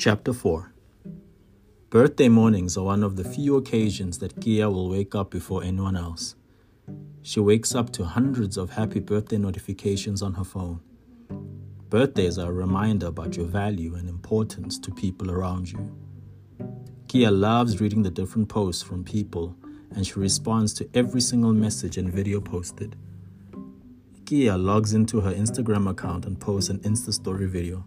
Chapter 4 Birthday mornings are one of the few occasions that Kia will wake up before anyone else. She wakes up to hundreds of happy birthday notifications on her phone. Birthdays are a reminder about your value and importance to people around you. Kia loves reading the different posts from people and she responds to every single message and video posted. Kia logs into her Instagram account and posts an Insta story video.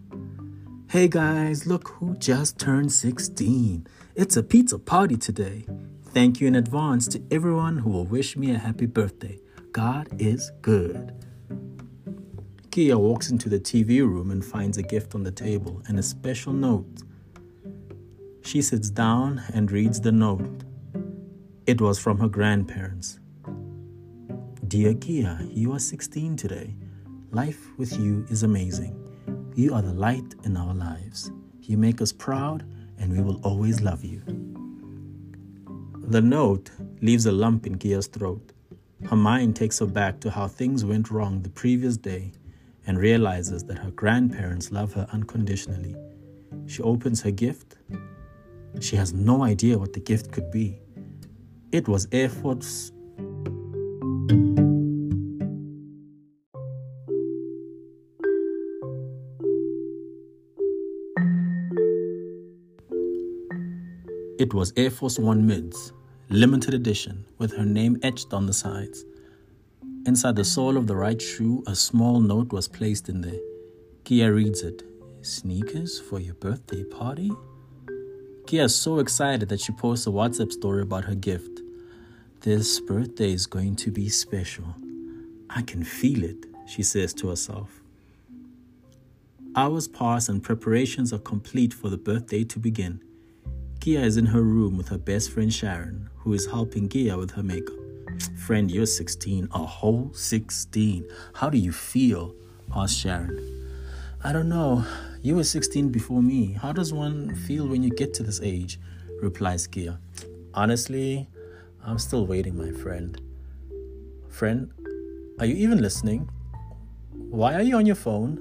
Hey guys, look who just turned 16. It's a pizza party today. Thank you in advance to everyone who will wish me a happy birthday. God is good. Kia walks into the TV room and finds a gift on the table and a special note. She sits down and reads the note. It was from her grandparents. Dear Kia, you are 16 today. Life with you is amazing. You are the light in our lives. You make us proud, and we will always love you. The note leaves a lump in Kia's throat. Her mind takes her back to how things went wrong the previous day and realizes that her grandparents love her unconditionally. She opens her gift. She has no idea what the gift could be. It was Air Force It was Air Force One mids, limited edition, with her name etched on the sides. Inside the sole of the right shoe, a small note was placed in there. Kia reads it Sneakers for your birthday party? Kia is so excited that she posts a WhatsApp story about her gift. This birthday is going to be special. I can feel it, she says to herself. Hours pass and preparations are complete for the birthday to begin. Kia is in her room with her best friend Sharon, who is helping Kia with her makeup. Friend, you're 16, a whole 16. How do you feel? asked Sharon. I don't know. You were 16 before me. How does one feel when you get to this age? replies Kia. Honestly, I'm still waiting, my friend. Friend, are you even listening? Why are you on your phone?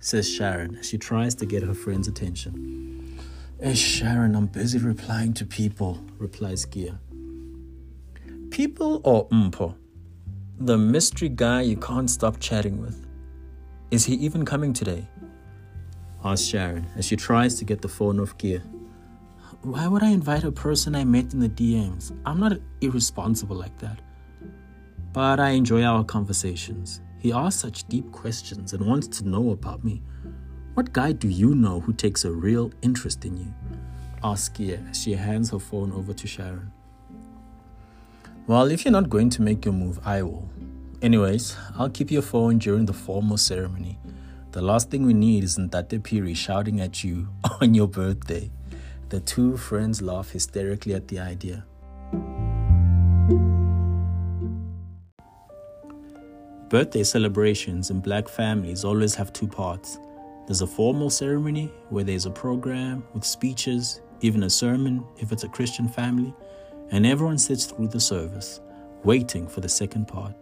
says Sharon as she tries to get her friend's attention. Hey, Sharon, I'm busy replying to people, replies Kia. People or Mpo? The mystery guy you can't stop chatting with. Is he even coming today? asks Sharon as she tries to get the phone off Kia. Why would I invite a person I met in the DMs? I'm not irresponsible like that. But I enjoy our conversations. He asks such deep questions and wants to know about me. What guy do you know who takes a real interest in you? asks Kia as she hands her phone over to Sharon. Well, if you're not going to make your move, I will. Anyways, I'll keep your phone during the formal ceremony. The last thing we need is Ntate Phiri shouting at you on your birthday. The two friends laugh hysterically at the idea. Birthday celebrations in black families always have two parts there's a formal ceremony where there's a program with speeches, even a sermon if it's a Christian family, and everyone sits through the service, waiting for the second part.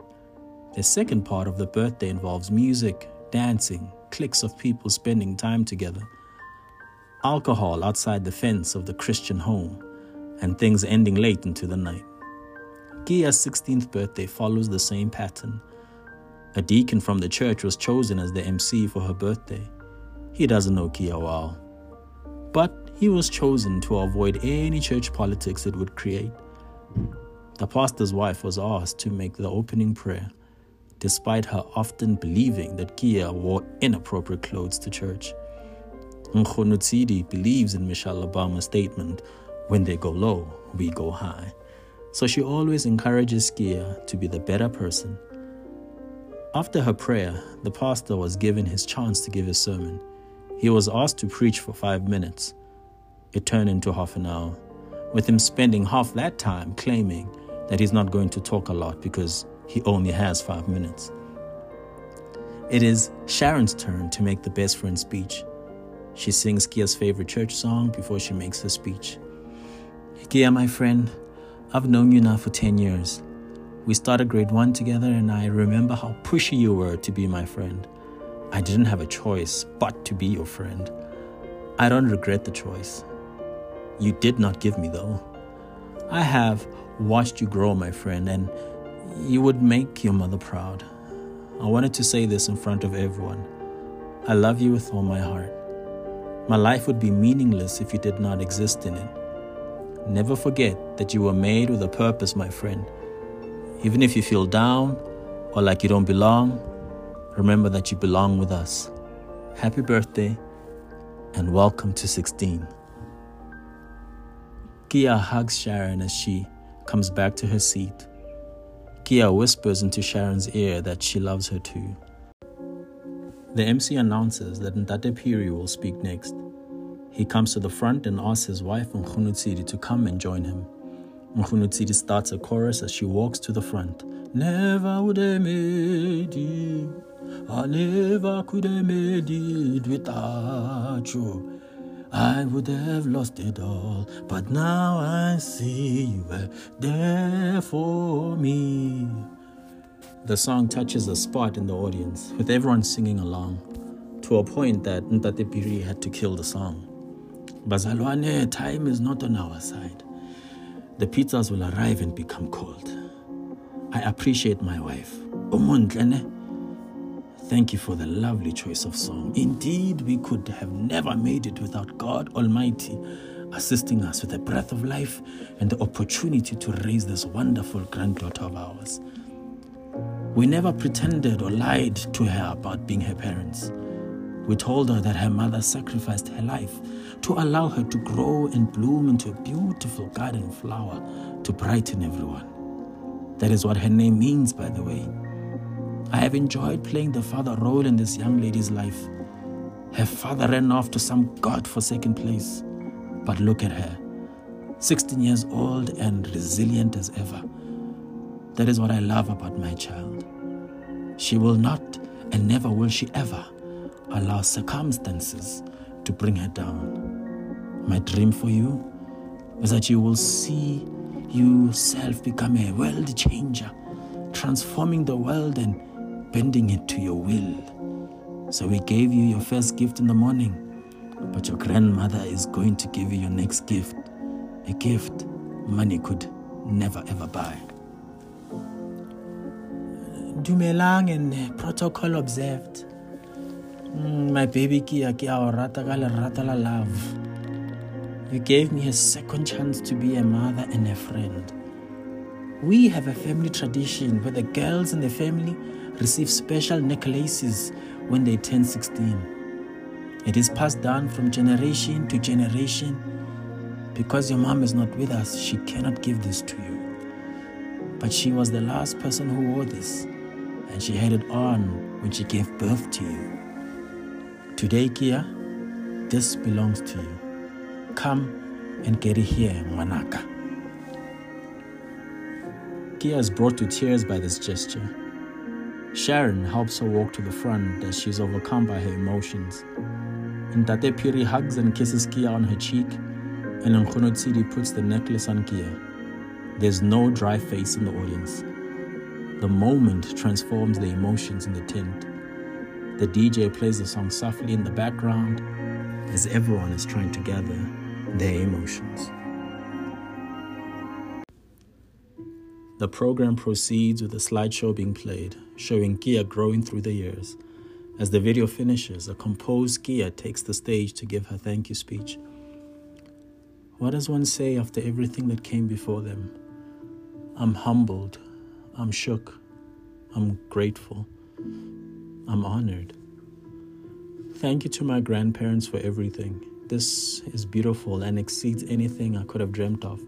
The second part of the birthday involves music, dancing, cliques of people spending time together, alcohol outside the fence of the Christian home, and things ending late into the night. Kia's 16th birthday follows the same pattern. A deacon from the church was chosen as the MC for her birthday. He doesn't know Kia well. But he was chosen to avoid any church politics it would create. The pastor's wife was asked to make the opening prayer, despite her often believing that Kia wore inappropriate clothes to church. Nkhonutsidi believes in Michelle Obama's statement, when they go low, we go high. So she always encourages Kia to be the better person. After her prayer, the pastor was given his chance to give his sermon. He was asked to preach for five minutes. It turned into half an hour, with him spending half that time claiming that he's not going to talk a lot because he only has five minutes. It is Sharon's turn to make the best friend speech. She sings Kia's favorite church song before she makes her speech. Kia, my friend, I've known you now for 10 years. We started grade one together, and I remember how pushy you were to be my friend. I didn't have a choice but to be your friend. I don't regret the choice. You did not give me, though. I have watched you grow, my friend, and you would make your mother proud. I wanted to say this in front of everyone. I love you with all my heart. My life would be meaningless if you did not exist in it. Never forget that you were made with a purpose, my friend. Even if you feel down or like you don't belong, remember that you belong with us. Happy birthday and welcome to 16. Kia hugs Sharon as she comes back to her seat. Kia whispers into Sharon's ear that she loves her too. The MC announces that Ntate Phiri will speak next. He comes to the front and asks his wife Mkhunu to come and join him. Mkhunu starts a chorus as she walks to the front. Never would I made it, I never could have made it without you. I would have lost it all, but now I see you were there for me. The song touches a spot in the audience, with everyone singing along, to a point that Ntate Phiri had to kill the song. Bazalwane, time is not on our side. The pizzas will arrive and become cold. I appreciate my wife. Thank you for the lovely choice of song. Indeed, we could have never made it without God Almighty assisting us with the breath of life and the opportunity to raise this wonderful granddaughter of ours. We never pretended or lied to her about being her parents. We told her that her mother sacrificed her life to allow her to grow and bloom into a beautiful garden flower to brighten everyone. That is what her name means, by the way. I have enjoyed playing the father role in this young lady's life. Her father ran off to some god-forsaken place. But look at her, 16 years old and resilient as ever. That is what I love about my child. She will not and never will she ever allow circumstances to bring her down. My dream for you is that you will see yourself become a world changer, transforming the world and bending it to your will. So we gave you your first gift in the morning, but your grandmother is going to give you your next gift, a gift money could never ever buy. Dumelang and protocol observed. Mm, my baby Kia Kia rata rata la love. You gave me a second chance to be a mother and a friend. We have a family tradition where the girls in the family receive special necklaces when they turn 16. It is passed down from generation to generation. Because your mom is not with us, she cannot give this to you. But she was the last person who wore this, and she had it on when she gave birth to you. Today, Kia, this belongs to you. Come and get it here, Manaka. Kia is brought to tears by this gesture. Sharon helps her walk to the front as she is overcome by her emotions. Ntate Phiri hugs and kisses Kia on her cheek, and Nkhonotsidi puts the necklace on Kia. There's no dry face in the audience. The moment transforms the emotions in the tent. The DJ plays the song softly in the background as everyone is trying to gather their emotions. The program proceeds with a slideshow being played, showing Kia growing through the years. As the video finishes, a composed Kia takes the stage to give her thank you speech. What does one say after everything that came before them? I'm humbled, I'm shook, I'm grateful. I'm honored. Thank you to my grandparents for everything. This is beautiful and exceeds anything I could have dreamt of.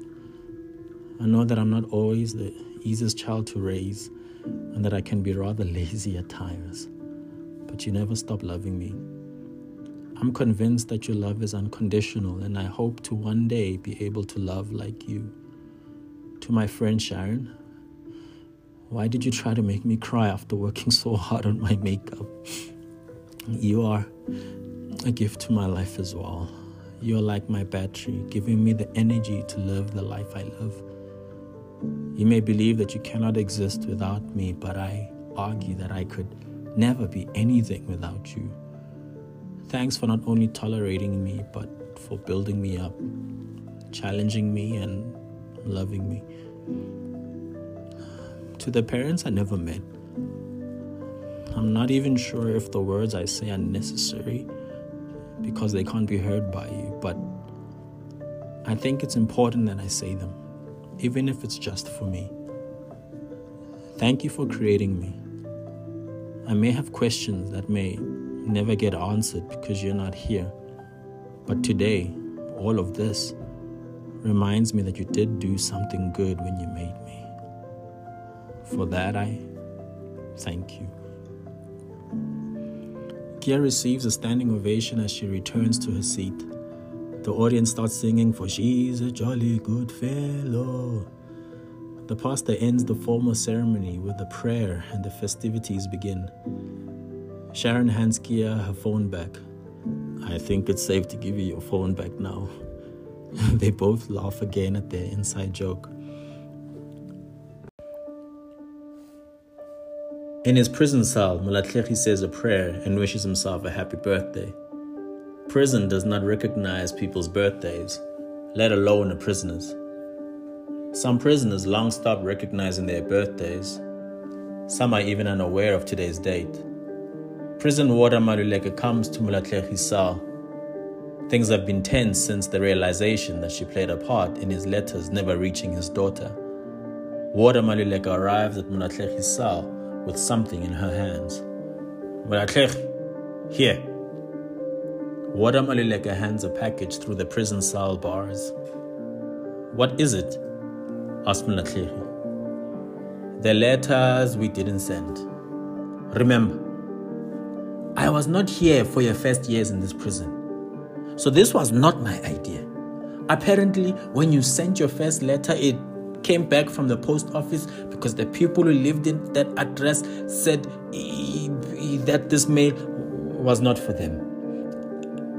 I know that I'm not always the easiest child to raise and that I can be rather lazy at times, but you never stop loving me. I'm convinced that your love is unconditional, and I hope to one day be able to love like you. To my friend Sharon, why did you try to make me cry after working so hard on my makeup? You are a gift to my life as well. You're like my battery, giving me the energy to live the life I live. You may believe that you cannot exist without me, but I argue that I could never be anything without you. Thanks for not only tolerating me, but for building me up, challenging me, and loving me. To the parents I never met, I'm not even sure if the words I say are necessary because they can't be heard by you, but I think it's important that I say them, even if it's just for me. Thank you for creating me. I may have questions that may never get answered because you're not here, but today, all of this reminds me that you did do something good when you made me. For that, I thank you. Kia receives a standing ovation as she returns to her seat. The audience starts singing, For she's a jolly good fellow. The pastor ends the formal ceremony with a prayer and the festivities begin. Sharon hands Kia her phone back. I think it's safe to give you your phone back now. they both laugh again at their inside joke. In his prison cell, Molatlegi says a prayer and wishes himself a happy birthday. Prison does not recognize people's birthdays, let alone a prisoner's. Some prisoners long stop recognizing their birthdays. Some are even unaware of today's date. Prison warder Maluleke comes to Mulatlegi's cell. Things have been tense since the realization that she played a part in his letters never reaching his daughter. Warder Maluleke arrives at Mulatlegi's cell with something in her hands. Mulatlegi, here. Warder Maluleke hands a package through the prison cell bars. What is it? asked Mulatlegi. The letters we didn't send. Remember, I was not here for your first years in this prison. So this was not my idea. Apparently, when you sent your first letter, it came back from the post office because the people who lived in that address said that this mail was not for them.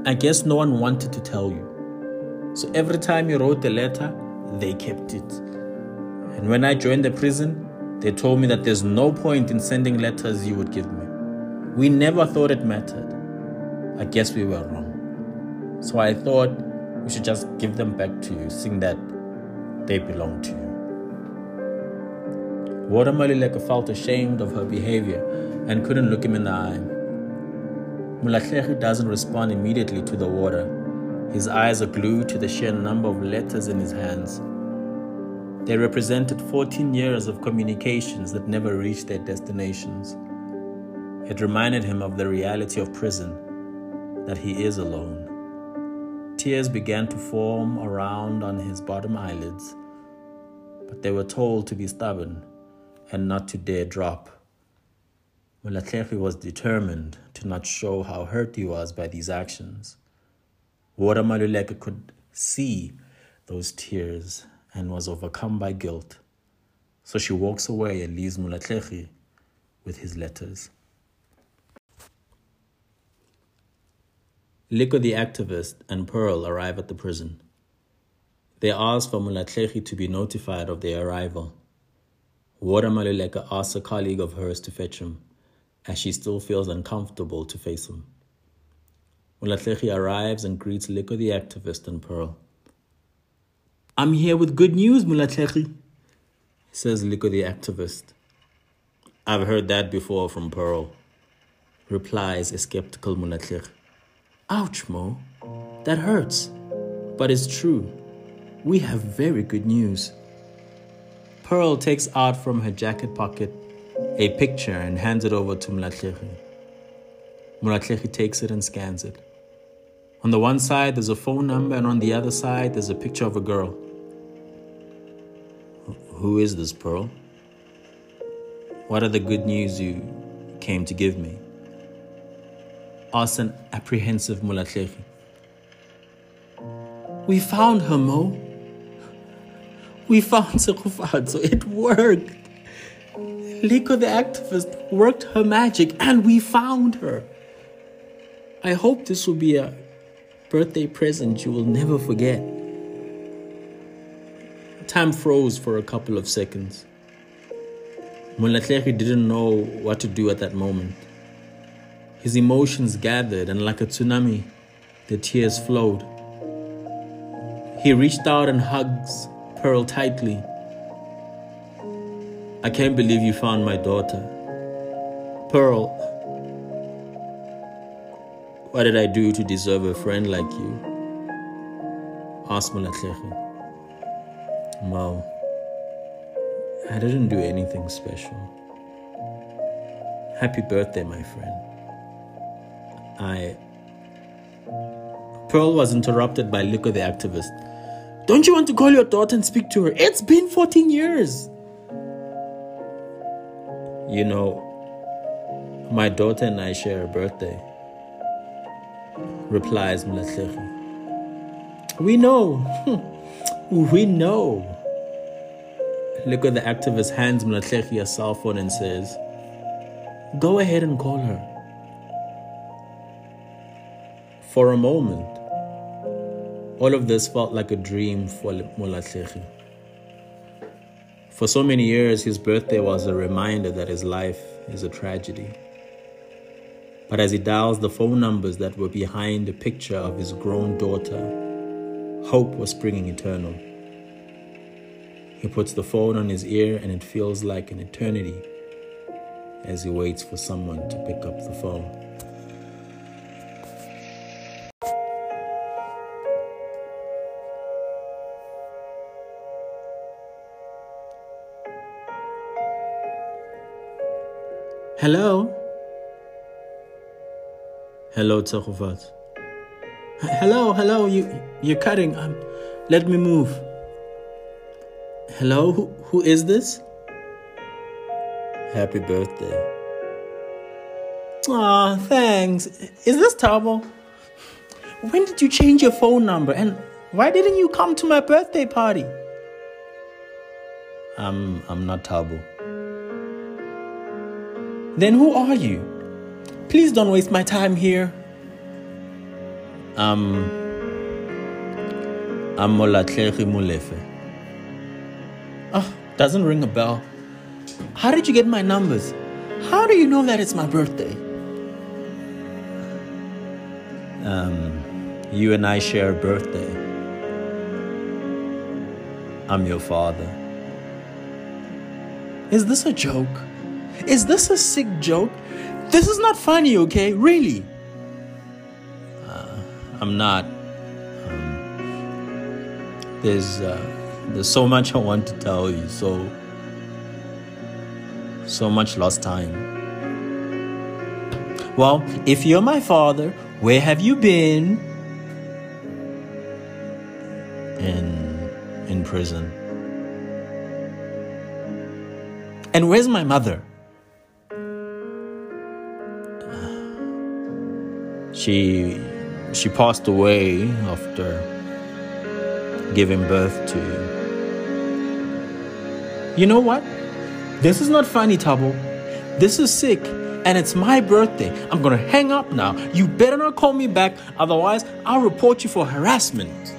I guess no one wanted to tell you. So every time you wrote the letter, they kept it. And when I joined the prison, they told me that there's no point in sending letters you would give me. We never thought it mattered. I guess we were wrong. So I thought we should just give them back to you, seeing that they belong to you. Warder Maluleke felt ashamed of her behavior and couldn't look him in the eye. Mulatlegi doesn't respond immediately to the water. His eyes are glued to the sheer number of letters in his hands. They represented 14 years of communications that never reached their destinations. It reminded him of the reality of prison, that he is alone. Tears began to form around on his bottom eyelids, but they were told to be stubborn and not to dare drop. Mulatlegi was determined to not show how hurt he was by these actions. Warder Maluleke could see those tears and was overcome by guilt. So she walks away and leaves Mulatlegi with his letters. Liko the activist and Pearl arrive at the prison. They ask for Mulatlegi to be notified of their arrival. Warder Maluleke asks a colleague of hers to fetch him, as she still feels uncomfortable to face him. Mulatlegi arrives and greets Liko the activist and Pearl. I'm here with good news, Mulatlegi, says Liko the activist. I've heard that before from Pearl, replies a skeptical Mulatlegi. Ouch, Mo. That hurts. But it's true. We have very good news. Pearl takes out from her jacket pocket a picture and hands it over to Mulatlegi. Mulatlegi takes it and scans it. On the one side, there's a phone number, and on the other side, there's a picture of a girl. Who is this, Pearl? What are the good news you came to give me? asked an apprehensive Mulatlegi. We found her, Mo. We found Sekhufatso. It worked. Liko the activist worked her magic and we found her. I hope this will be a birthday present you will never forget. Time froze for a couple of seconds. Mulatlegi didn't know what to do at that moment. His emotions gathered, and like a tsunami, the tears flowed. He reached out and hugs Pearl tightly. I can't believe you found my daughter. Pearl, what did I do to deserve a friend like you? Asked Molatlegi. Mo, I didn't do anything special. Happy birthday, my friend. I. Pearl was interrupted by Liko the activist. Don't you want to call your daughter and speak to her? It's been 14 years. You know, my daughter and I share a birthday, replies Mlatlegi. We know. we know. Liko the activist hands Mlatlegi a cell phone and says, Go ahead and call her. For a moment, all of this felt like a dream for Molatlegi. For so many years, his birthday was a reminder that his life is a tragedy. But as he dials the phone numbers that were behind the picture of his grown daughter, hope was springing eternal. He puts the phone on his ear and it feels like an eternity as he waits for someone to pick up the phone. Hello? Hello, Tsakovat. Hello, hello, you, you're cutting. Um, let me move. Hello, who, who is this? Happy birthday. Aw, thanks. Is this Tabo? When did you change your phone number? And why didn't you come to my birthday party? I'm I'm not Tabo. Then who are you? Please don't waste my time here. Um I'm Molatlegi Molefe. Oh, doesn't ring a bell. How did you get my numbers? How do you know that it's my birthday? Um, you and I share a birthday. I'm your father. Is this a joke? Is this a sick joke? This is not funny, okay? Really? Uh, I'm not. Um, there's uh, there's so much I want to tell you, so so much lost time. Well, if you're my father, where have you been? In in prison. And where's my mother? She she passed away after giving birth to you. Know what? This is not funny, Tabo. This is sick, and it's my birthday. I'm gonna hang up now. You better not call me back, otherwise, I'll report you for harassment.